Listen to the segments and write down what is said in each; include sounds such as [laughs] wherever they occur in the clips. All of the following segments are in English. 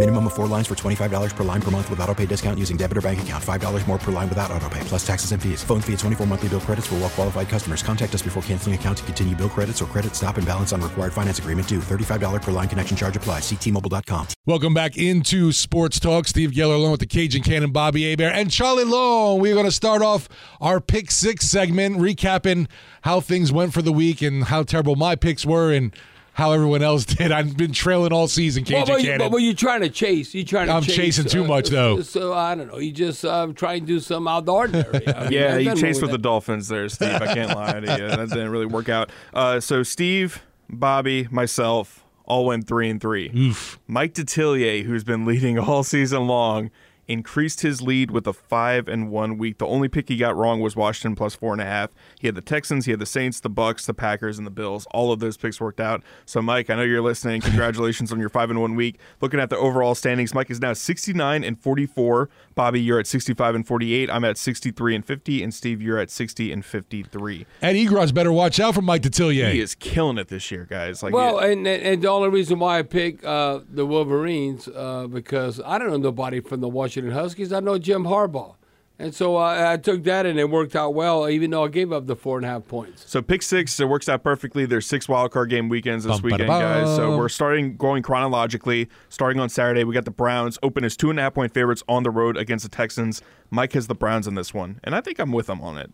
Minimum of four lines for $25 per line per month with auto pay discount using debit or bank account. $5 more per line without auto pay, plus taxes and fees. Phone fee at 24 monthly bill credits for well qualified customers. Contact us before canceling account to continue bill credits or credit stop and balance on required finance agreement due. $35 per line connection charge applies. Ctmobile.com. Welcome back into Sports Talk. Steve Geller along with the Cajun Cannon, Bobby Hebert, and Charlie Long. We're going to start off our Pick Six segment, recapping how things went for the week and how terrible my picks were and how everyone else [laughs] did. I've been trailing all season, Cajun Well, but, you, Cannon. but, but you're trying to chase. You're trying to. I'm chase, chasing too uh, much, though. So I don't know. You just uh, try and do something out of the ordinary. I mean, Yeah, you chased wrong with the Dolphins there, Steve. I can't lie to you. That didn't really work out. Uh, so Steve, Bobby, myself all went three and three. Oof. Mike Detillier, who's been leading [laughs] all season long, increased his lead with a five and one week. The only pick he got wrong was Washington plus four and a half. He had the Texans, he had the Saints, the Bucks, the Packers, and the Bills. All of those picks worked out. So Mike, I know you're listening. [laughs] Congratulations on your five and one week. Looking at the overall standings, Mike is now 69 and 44. Bobby, you're at 65 and 48. I'm at 63 and 50, and Steve, you're at 60 and 53. And Egros better watch out for Mike Detillier. He is killing it this year, guys. Like, Well, and and and the only reason why I pick uh, the Wolverines uh, because I don't know nobody from the Washington Huskies. I know Jim Harbaugh, and so I, I took that and it worked out well. Even though I gave up the four and a half points. So pick six, it works out perfectly. There's six wild card game weekends this Bum, weekend, ba-da-bum. guys. So we're starting going chronologically. Starting on Saturday, we got the Browns open as two and a half point favorites on the road against the Texans. Mike has the Browns in this one, and I think I'm with him on it.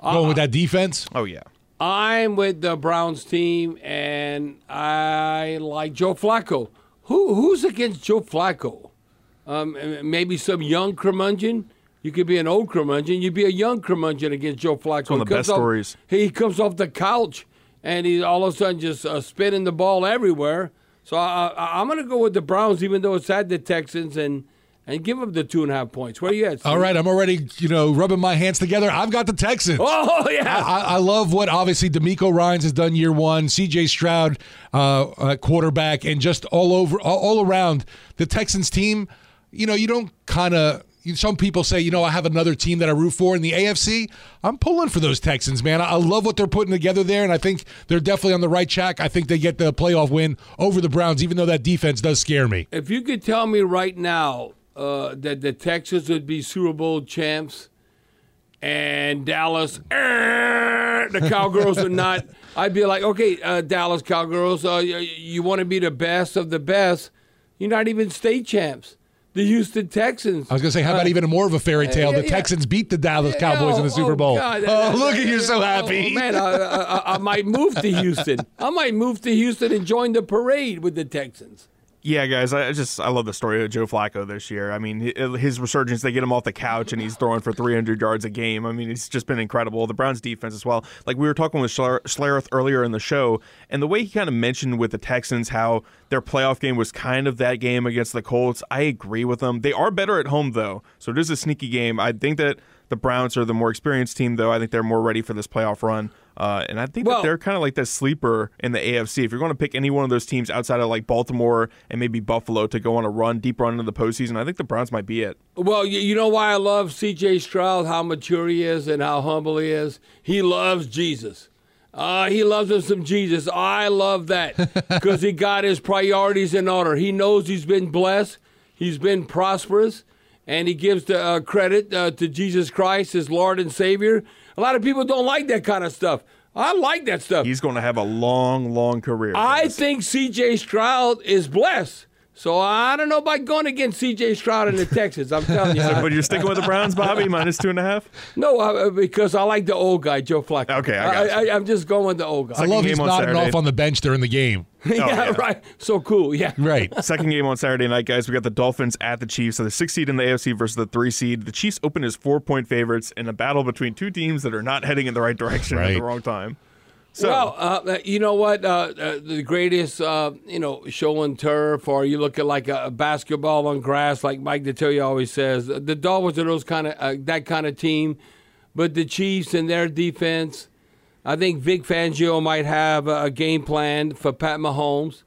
Going uh, with that defense. Oh yeah, I'm with the Browns team, and I like Joe Flacco. Who who's against Joe Flacco? Um, maybe some young curmudgeon. You could be an old curmudgeon. You'd be a young curmudgeon against Joe Flacco. one of the He comes best off- stories. He comes off the couch, and he's all of a sudden just uh, spinning the ball everywhere. So I, I, I'm going to go with the Browns, even though it's at the Texans, and and give them the two and a half points. Where are you at? Steve? All right, I'm already, you know, rubbing my hands together. I've got the Texans. Oh [laughs] yeah. I, I love what obviously DeMeco Ryans' has done year one. C.J. Stroud, uh, uh, quarterback, and just all over, all, all around the Texans team. You know, you don't kind of. Some people say, you know, I have another team that I root for in the AFC. I'm pulling for those Texans, man. I, love what they're putting together there, and I think they're definitely on the right track. I think they get the playoff win over the Browns, even though that defense does scare me. If you could tell me right now uh, that the Texans would be Super Bowl champs and Dallas, the Cowgirls are not, [laughs] I'd be like, okay, uh, Dallas Cowgirls, uh, you, you want to be the best of the best. You're not even state champs. The Houston Texans. I was going to say, how about Uh, even more of a fairy tale? yeah, the yeah. Texans beat the Dallas Cowboys in the Oh, Super oh, Bowl. God. oh, look at you, so happy. Oh, man, I, I, I might move to Houston. I might move to Houston and join the parade with the Texans. Yeah, guys. I just I love the story of Joe Flacco this year. I mean, uh, his resurgence. They get him off the couch and he's throwing for 300 yards a game. I mean, it's just been incredible. The Browns defense as well. Like we were talking with Schler- Schlereth earlier in the show, and the way he kind of mentioned with the Texans how their playoff game was kind of that game against the Colts. I agree with them. They are better at home though, so it is a sneaky game. I think that the Browns are the more experienced team though. I think they're more ready for this playoff run. Uh, and I think Well- that they're kind of like that sleeper in the AFC. If you're going to pick any one of those teams outside of like Baltimore and maybe Buffalo to go on a run, deep run into the postseason, I think the Browns might be it. Well, you, you know why I love C.J. Stroud, how mature he is and how humble he is? He loves Jesus. Uh, he loves him some Jesus. I love that [laughs] because he got his priorities in order. He knows he's been blessed, he's been prosperous, and he gives the uh, credit uh, to Jesus Christ, his Lord and Savior. A lot of people don't like that kind of stuff. I like that stuff. He's going to have a long, long career. I think C.J. Stroud is blessed. So I don't know about going against C.J. Stroud and the Texans. I'm telling you. [laughs] but you're sticking with the Browns, Bobby, [laughs] minus two and a half. No, uh, because I like the old guy, Joe Flacco. Okay, I got I, I, am just going with the old guy. I love game he's on nodding off on the bench during the game. [laughs] yeah, yeah. right. So cool. Yeah. Right. Second game on Saturday night, guys. We got the Dolphins at the Chiefs. So the six seed in the AFC versus the three seed. The Chiefs open as four point favorites in a battle between two teams that are not heading in the right direction at the wrong time. So well, uh, you know what? Uh, uh, the greatest, uh, you know, show on turf, or you look at like a, basketball on grass, like Mike Detillier always says. The Dolphins are those kind of uh, that kind of team, but the Chiefs and their defense. I think Vic Fangio might have a, a game plan for Pat Mahomes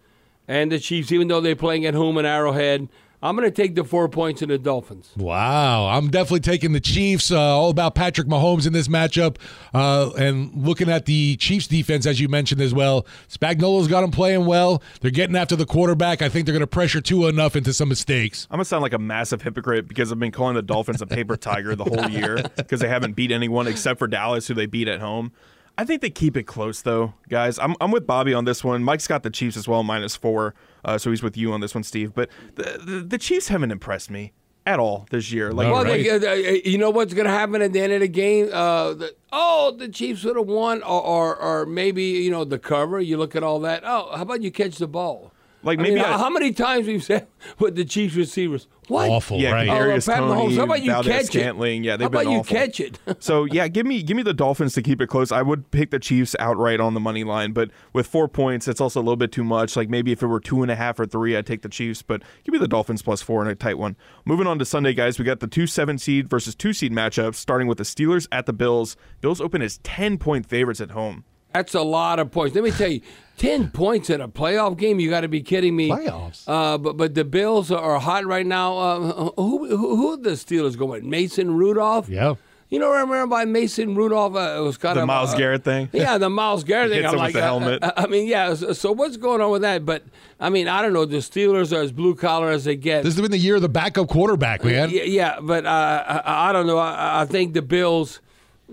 and the Chiefs, even though they're playing at home in Arrowhead. I'm going to take the four points in the Dolphins. Wow, I'm definitely taking the Chiefs. Uh, all about Patrick Mahomes in this matchup, uh, and looking at the Chiefs defense as you mentioned as well. Spagnuolo's got them playing well. They're getting after the quarterback. I think they're going to pressure Tua enough into some mistakes. I'm gonna sound like a massive hypocrite because I've been calling the Dolphins a paper tiger the whole year [laughs] because they haven't beat anyone except for Dallas, who they beat at home. I think they keep it close though, guys. I'm, I'm with Bobby on this one. Mike's got the Chiefs as well, minus four, uh, so he's with you on this one, Steve. But the, the the Chiefs haven't impressed me at all this year. Like, Well, right. they, uh, you know what's going to happen at the end of the game? Uh, the, oh, the Chiefs would have won, or, or or maybe you know the cover. You look at all that. Oh, how about you catch the ball? Like, I mean, maybe I- how many times we've said with the Chiefs receivers? What? Awful, yeah, right? Oh, Kadarius Pat Mahomes, Toney, how about you Valdes catch Scantling. it? Yeah, they've how about been you catch it? [laughs] so yeah, give me give me the Dolphins to keep it close. I would pick the Chiefs outright on the money line, but with four points, it's also a little bit too much. Like maybe if it were two and a half or three, I'd take the Chiefs, but give me the Dolphins plus four in a tight one. Moving on to Sunday, guys, we got the two seven seed versus two seed matchup, starting with the Steelers at the Bills. Bills open as ten point favorites at home. That's a lot of points. Let me tell you, ten points in a playoff game. You got to be kidding me. Playoffs? Uh, but but the Bills are hot right now. Uh, who, who who the Steelers going? Mason Rudolph. Yeah. You know, remember by Mason Rudolph? Uh, it was kind The of the Myles uh, Garrett thing? [laughs] Yeah, the Myles Garrett thing. Hits I'm him like, with the uh, helmet. uh, I mean, yeah. So, so what's going on with that? But I mean, I don't know. The Steelers are as blue collar as they get. This has been the year of the backup quarterback, man. Yeah, yeah, but uh, I, I don't know. I, I think the Bills.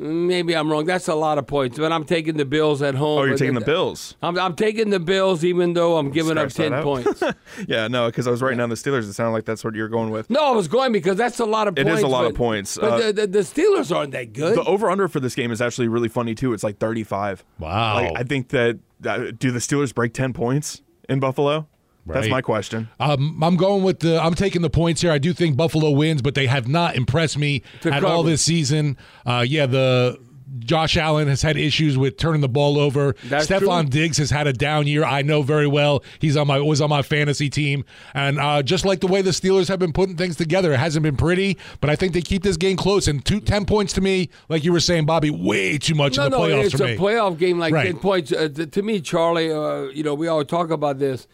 Maybe I'm wrong. That's a lot of points, but I'm taking the Bills at home. Oh, you're taking the it- Bills. I'm, I'm taking the Bills, even though I'm giving up Scratch that ten points. [laughs] Yeah, no, because I was writing down the Steelers. It sounded like that's what you're going with. no, I was going because that's a lot of It points. is a lot of points. But Uh, the, the, the Steelers aren't that good. The over under for this game is actually really funny too. It's like 35. Wow. Like, I think that uh, do the Steelers break 10 points in Buffalo? That's my question. Um, I'm going with the. I'm taking the points here. I do think Buffalo wins, but they have not impressed me To at all this season. Uh, yeah, the Josh Allen has had issues with turning the ball over. That's Stefon true. Diggs has had a down year. I know very well. He's on my was on my fantasy team, and uh, just like the way the Steelers have been putting things together, it hasn't been pretty. But I think they keep this game close. And two, 10 points to me, like you were saying, Bobby, way too much no, in the no, playoffs it's for a me. playoff game like Right. ten points. Uh, to, to me, Charlie, uh, you know, we all talk about this.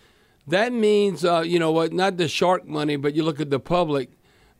That means, uh, you know what? Not the shark money, but you look at the public.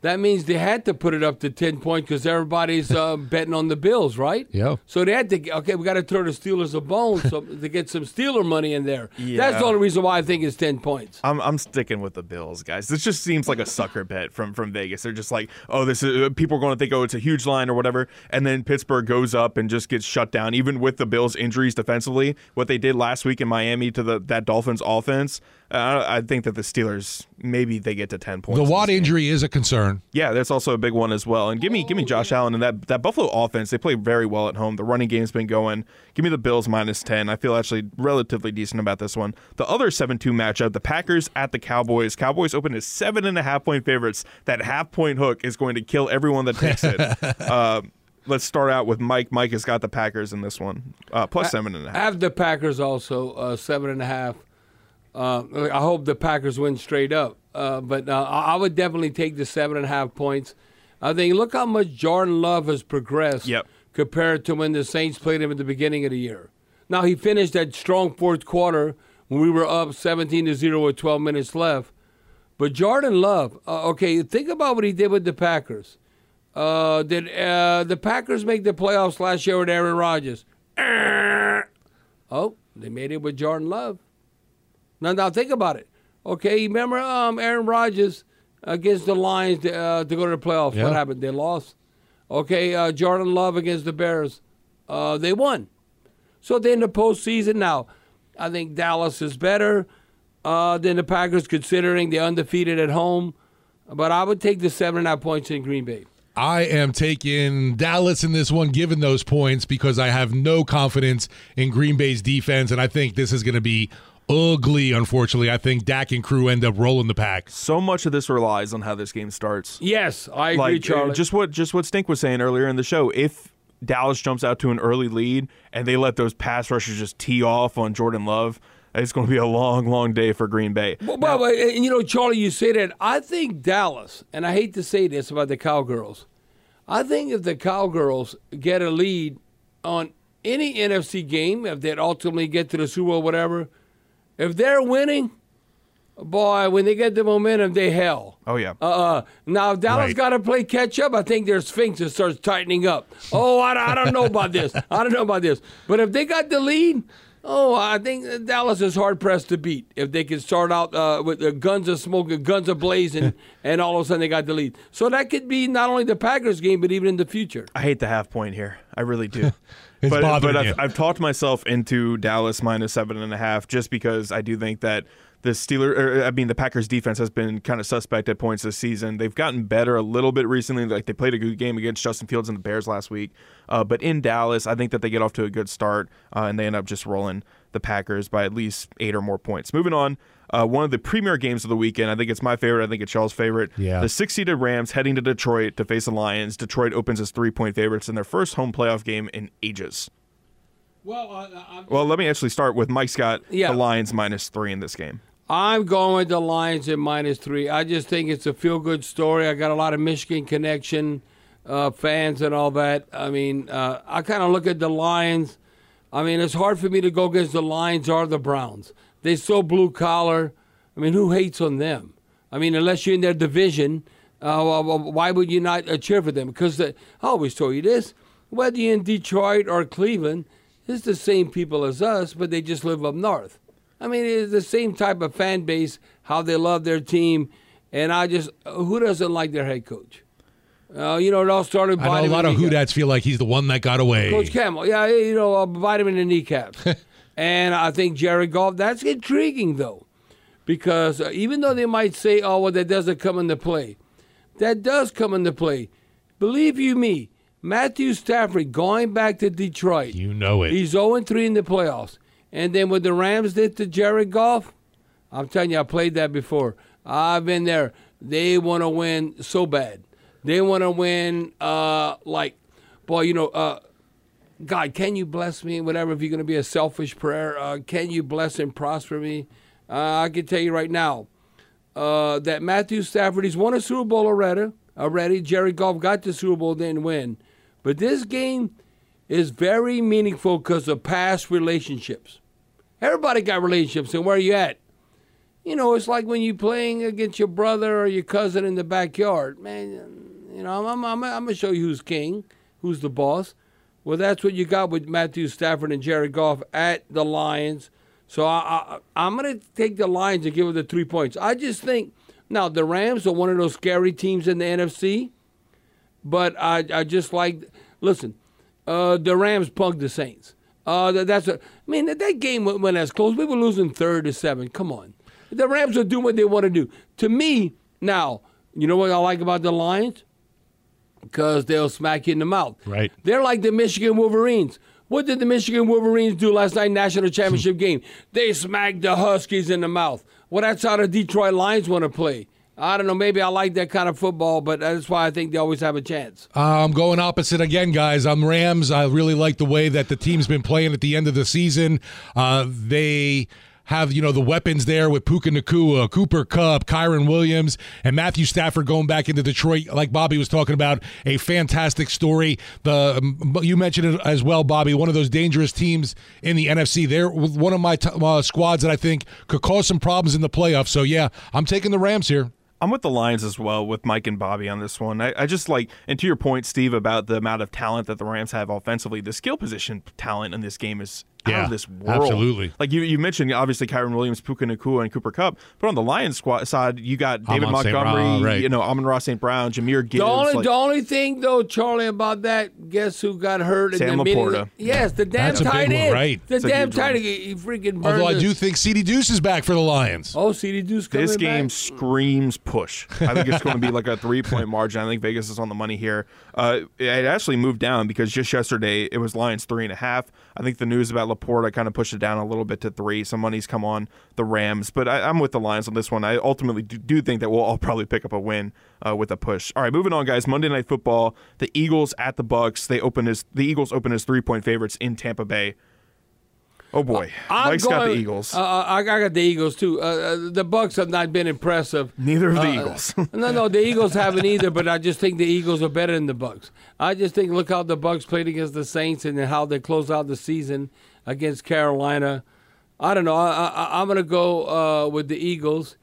That means they had to put it up to ten points because everybody's uh, [laughs] betting on the Bills, right? Yeah. So they had to. Okay, we got to throw the Steelers a bone so [laughs] to get some Steeler money in there. Yeah. That's the only reason why I think it's ten points. I'm, I'm sticking with the Bills, guys. This just seems like a sucker bet from, from Vegas. They're just like, oh, this is people are going to think, oh, it's a huge line or whatever, and then Pittsburgh goes up and just gets shut down, even with the Bills' injuries defensively. What they did last week in Miami to the that Dolphins offense, uh, I think that the Steelers maybe they get to ten points. the in Watt injury is a concern. Yeah, that's also a big one as well. And give me give me Josh Allen and that that Buffalo offense. They play very well at home. The running game's been going. Give me the Bills minus ten. I feel actually relatively decent about this one. The other seven two matchup, the Packers at the Cowboys. Cowboys open as seven and a half point favorites. That half point hook is going to kill everyone that takes it. [laughs] uh, let's start out with Mike. Mike has got the Packers in this one, uh, plus seven and a I half. have the Packers also uh, seven and a half. Uh, I hope the Packers win straight up, uh, but uh, I would definitely take the seven and a half points. I think look how much Jordan Love has progressed Yep. compared to when the Saints played him at the beginning of the year. Now he finished that strong fourth quarter when we were up 17 to zero with 12 minutes left. But Jordan Love, uh, okay, think about what he did with the Packers. Uh, did uh, the Packers make the playoffs last year with Aaron Rodgers? Oh, they made it with Jordan Love. Now, now think about it. Okay, remember um, Aaron Rodgers against the Lions to, uh, to go to the playoffs? Yeah. What happened? They lost. Okay, uh, Jordan Love against the Bears, uh, they won. So they're in the postseason now. I think Dallas is better. uh, than the Packers, considering they're undefeated at home. But I would take the seven and a half points in Green Bay. I am taking Dallas in this one, given those points, because I have no confidence in Green Bay's defense, and I think this is going to be ugly. Unfortunately, I think Dak and crew end up rolling the pack. So much of this relies on how this game starts. Yes, I agree, like uh, Charlie. just what just what Stink was saying earlier in the show. If Dallas jumps out to an early lead and they let those pass rushers just tee off on Jordan Love, it's going to be a long, long day for Green Bay. Well, well, well, and you know, Charlie, you say that. I think Dallas, and I hate to say this about the Cowgirls, I think if the Cowgirls get a lead on any NFC game, if they ultimately get to the Super Bowl, whatever, if they're winning, boy, when they get the momentum, they hell. Oh yeah. Uh, now if Dallas Right. got to play catch up. I think their Sphinx starts tightening up. Oh, I, I don't know about this. I don't know about this. But if they got the lead, oh, I think Dallas is hard pressed to beat. If they can start out uh, with the guns a smoking, guns a blazing, [laughs] and all of a sudden they got the lead. So that could be not only the Packers game, but even in the future. I hate the half point here. I really do. [laughs] It's but bothering but you. I've, I've talked myself into Dallas minus seven and a half just because I do think that the Steeler, or, I mean the Packers defense has been kind of suspect at points this season. They've gotten better a little bit recently. Like they played a good game against Justin Fields and the Bears last week. Uh, but in Dallas, I think that they get off to a good start uh, and they end up just rolling the Packers by at least eight or more points. Moving on. Uh, one of the premier games of the weekend. I think it's my favorite. I think it's Charles' favorite. Yeah. The six-seeded Rams heading to Detroit to face the Lions. Detroit opens as three-point favorites in their first home playoff game in ages. Well, uh, Well, let me actually start with Mike Scott. Yeah. The Lions minus three in this game. I'm going with the Lions at minus three. I just think it's a feel good story. I got a lot of Michigan connection uh, fans and all that. I mean, uh, I kind of look at the Lions. I mean, it's hard for me to go against the Lions or the Browns. They're so blue collar. I mean, who hates on them? I mean, unless you're in their division, uh, why would you not uh, cheer for them? Because the, I always told you this: whether you're in Detroit or Cleveland, it's the same people as us, but they just live up north. I mean, it's the same type of fan base, how they love their team, and I just who doesn't like their head coach? Uh, you know, it all started. I know a lot of Who Dats feel like he's the one that got away. Coach Campbell, yeah, you know, uh, vitamin in the kneecaps. [laughs] and I think Jared Goff, that's intriguing, though, because uh, even though they might say, oh, well, that doesn't come into play, that does come into play. Believe you me, Matthew Stafford going back to Detroit. You know it. He's 0 3 in the playoffs. And then what the Rams did to Jared Goff, I'm telling you, I played that before. I've been there. They want to win so bad. They want to win, uh, like, boy, you know, uh, God, can you bless me? Whatever, if you're going to be a selfish prayer, uh, can you bless and prosper me? Uh, I can tell you right now uh, that Matthew Stafford, he's won a Super Bowl already. Already, Jerry Goff got the Super Bowl, didn't win. But this game is very meaningful because of past relationships. Everybody got relationships, and where you at? You know, it's like when you're playing against your brother or your cousin in the backyard. Man, you know, I'm, I'm, I'm going to show you who's king, who's the boss. Well, that's what you got with Matthew Stafford and Jared Goff at the Lions. So I, I, I'm going to take the Lions and give it the three points. I just think now the Rams are one of those scary teams in the NFC, but I, I just like listen. Uh, the Rams punked the Saints. Uh, that, that's a, I mean that, that game went, went as close. We were losing third to seven. Come on, the Rams are doing what they want to do. To me, now you know what I like about the Lions because they'll smack you in the mouth. Right. They're like the Michigan Wolverines. What did the Michigan Wolverines do last night national championship game? They smacked the Huskies in the mouth. Well, that's how the Detroit Lions want to play. I don't know. Maybe I like that kind of football, but that's why I think they always have a chance. Uh, I'm going opposite again, guys. I'm Rams. I really like the way that the team's been playing at the end of the season. Uh, they have, you know, the weapons there with Puka Nacua, Cooper Kupp, Kyren Williams, and Matthew Stafford going back into Detroit, like Bobby was talking about. A fantastic story. The um, You mentioned it as well, Bobby, one of those dangerous teams in the NFC. They're one of my t- uh, squads that I think could cause some problems in the playoffs. So, yeah, I'm taking the Rams here. I'm with the Lions as well, with Mike and Bobby on this one. I, I just like, and to your point, Steve, about the amount of talent that the Rams have offensively, the skill position talent in this game is out Yeah, of this world. absolutely. Like you, you mentioned, obviously Kyren Williams, Puka Nacua, and Cooper Kupp. But on the Lions squad side, you got David Amon Montgomery, Brown, right. you know, Amon Ross St. Brown, Jahmyr Gibbs. The only, like- the only thing though, Charlie, about that, guess who got hurt Sam in the meeting? LaPorta. Yes, the damn That's a tight end. right. The It's damn huge tight one. end. He he freaking burned. Although I do think CD Deuce is back for the Lions. Oh, CD Deuce coming This game back? screams push. I think it's going to be like a three point margin. I think Vegas is on the money here. Uh, it actually moved down because just yesterday it was Lions three and a half. I think the news about LaPorta kind of pushed it down a little bit to three. Some money's come on the Rams, but I, I'm with the Lions on this one. I ultimately do, do think that we'll all [laughs] probably pick up a win uh, with a push. All right, moving on, guys. Monday Night Football. The Eagles at the Bucks. They open as the Eagles open as three point favorites in Tampa Bay. Oh boy, I'm Mike's got the Eagles. Uh, I I got the Eagles too. Uh, uh, the Bucks have not been impressive. Neither of the Uh, Eagles. [laughs] no, no, the Eagles haven't either. But I just think the Eagles are better than the Bucks. I just think look how the Bucks played against the Saints and how they close out the season against Carolina. I don't know. I, I'm going to go uh, with the Eagles,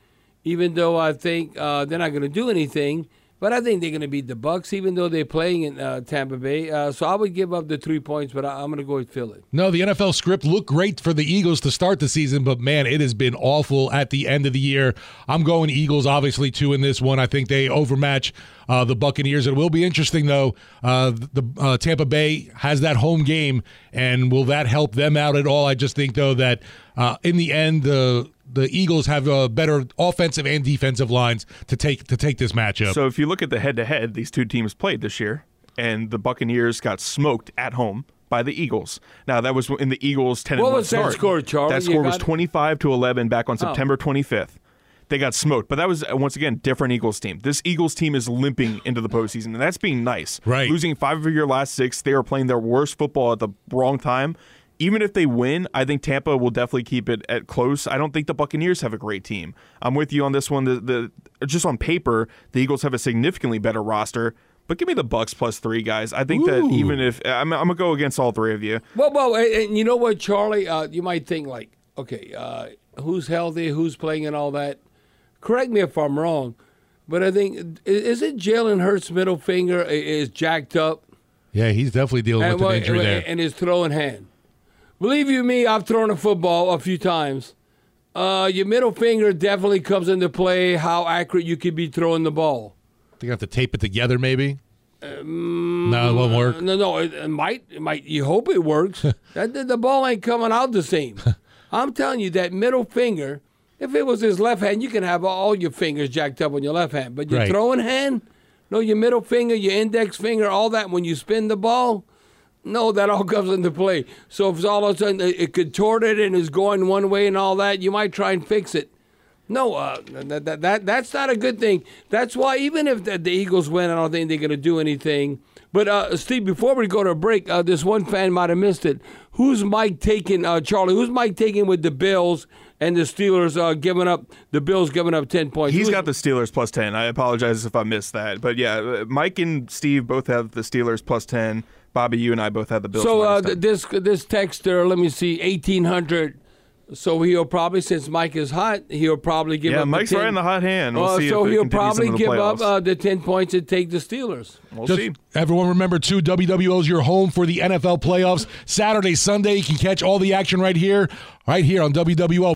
even though I think uh, they're not going to do anything. But I think they're going to beat the Bucks, even though they're playing in uh, Tampa Bay. Uh, so I would give up the three points, but I, I'm going to go with Philly. No, the NFL script looked great for the Eagles to start the season, but man, it has been awful at the end of the year. I'm going Eagles, obviously, too, in this one. I think they overmatch uh, the Buccaneers. It will be interesting, though. Uh, the uh, Tampa Bay has that home game, and will that help them out at all? I just think, though, that uh, in the end, the the Eagles have uh, better offensive and defensive lines to take to take this matchup. So if you look at the head-to-head, these two teams played this year, and the Buccaneers got smoked at home by the Eagles. Now that was in the Eagles' ten. What and one was that start. score, Charlie? That score was twenty-five to eleven back on Oh. September twenty-fifth. They got smoked, but that was uh, once again different Eagles team. This Eagles team is limping into the postseason, and that's being nice. Right. losing five of your last six, they are playing their worst football at the wrong time. Even if they win, I think Tampa will definitely keep it at close. I don't think the Buccaneers have a great team. I'm with you on this one. The, the just on paper, the Eagles have a significantly better roster. But give me the Bucks plus three, guys. I think that even if I'm, I'm gonna go against all three of you. Well, well, and, and you know what, Charlie? Uh, you might think like, okay, uh, who's healthy, who's playing, and all that. Correct me if I'm wrong, but I think is it Jalen Hurts' middle finger is jacked up yeah, he's definitely dealing and, with an injury and- there. and his throwing hand. Believe you me, I've thrown a football a few times. Uh, your middle finger definitely comes into play. How accurate you could be throwing the ball. They have to tape it together, maybe. no, it won't work. No, no, it, it might. It might. You hope it works. [laughs] that the, the ball ain't coming out the same. [laughs] I'm telling you that middle finger. If it was his left hand, you can have all your fingers jacked up on your left hand, but your Right. throwing hand, no, your middle finger, your index finger, all that. When you spin the ball, no, that all comes into play. So if it's all of a sudden it, contorted and is going one way and all that, you might try and fix it. No, uh, that, that, that that's not a good thing. That's why even if the, the Eagles win, I don't think they're going to do anything. But uh, Steve, before we go to a break, uh, this one fan might have missed it. Who's Mike taking, uh, Charlie? Who's Mike taking with the Bills and the Steelers uh, giving up? The Bills giving up ten points. He's Who's- got the Steelers plus 10. I apologize if I missed that. But yeah, Mike and Steve both have the Steelers plus 10. Bobby, you and I both have the Bills. So uh, minus this this texter, let me see, eighteen hundred. So he'll probably, since Mike is hot, he'll probably give Yeah, up. Yeah, Mike's the 10. right in the hot hand. We'll Uh, see so if he'll probably into the give up uh, the ten points and take the Steelers. we'll Just see. everyone remember too, WWL is your home for the NFL playoffs. Saturday, Sunday, you can catch all the action right here, right here on WWL.